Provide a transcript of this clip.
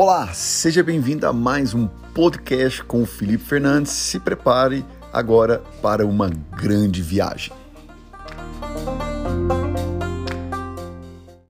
Olá, seja bem-vindo a mais um podcast com o Felipe Fernandes. Se prepare agora para uma grande viagem.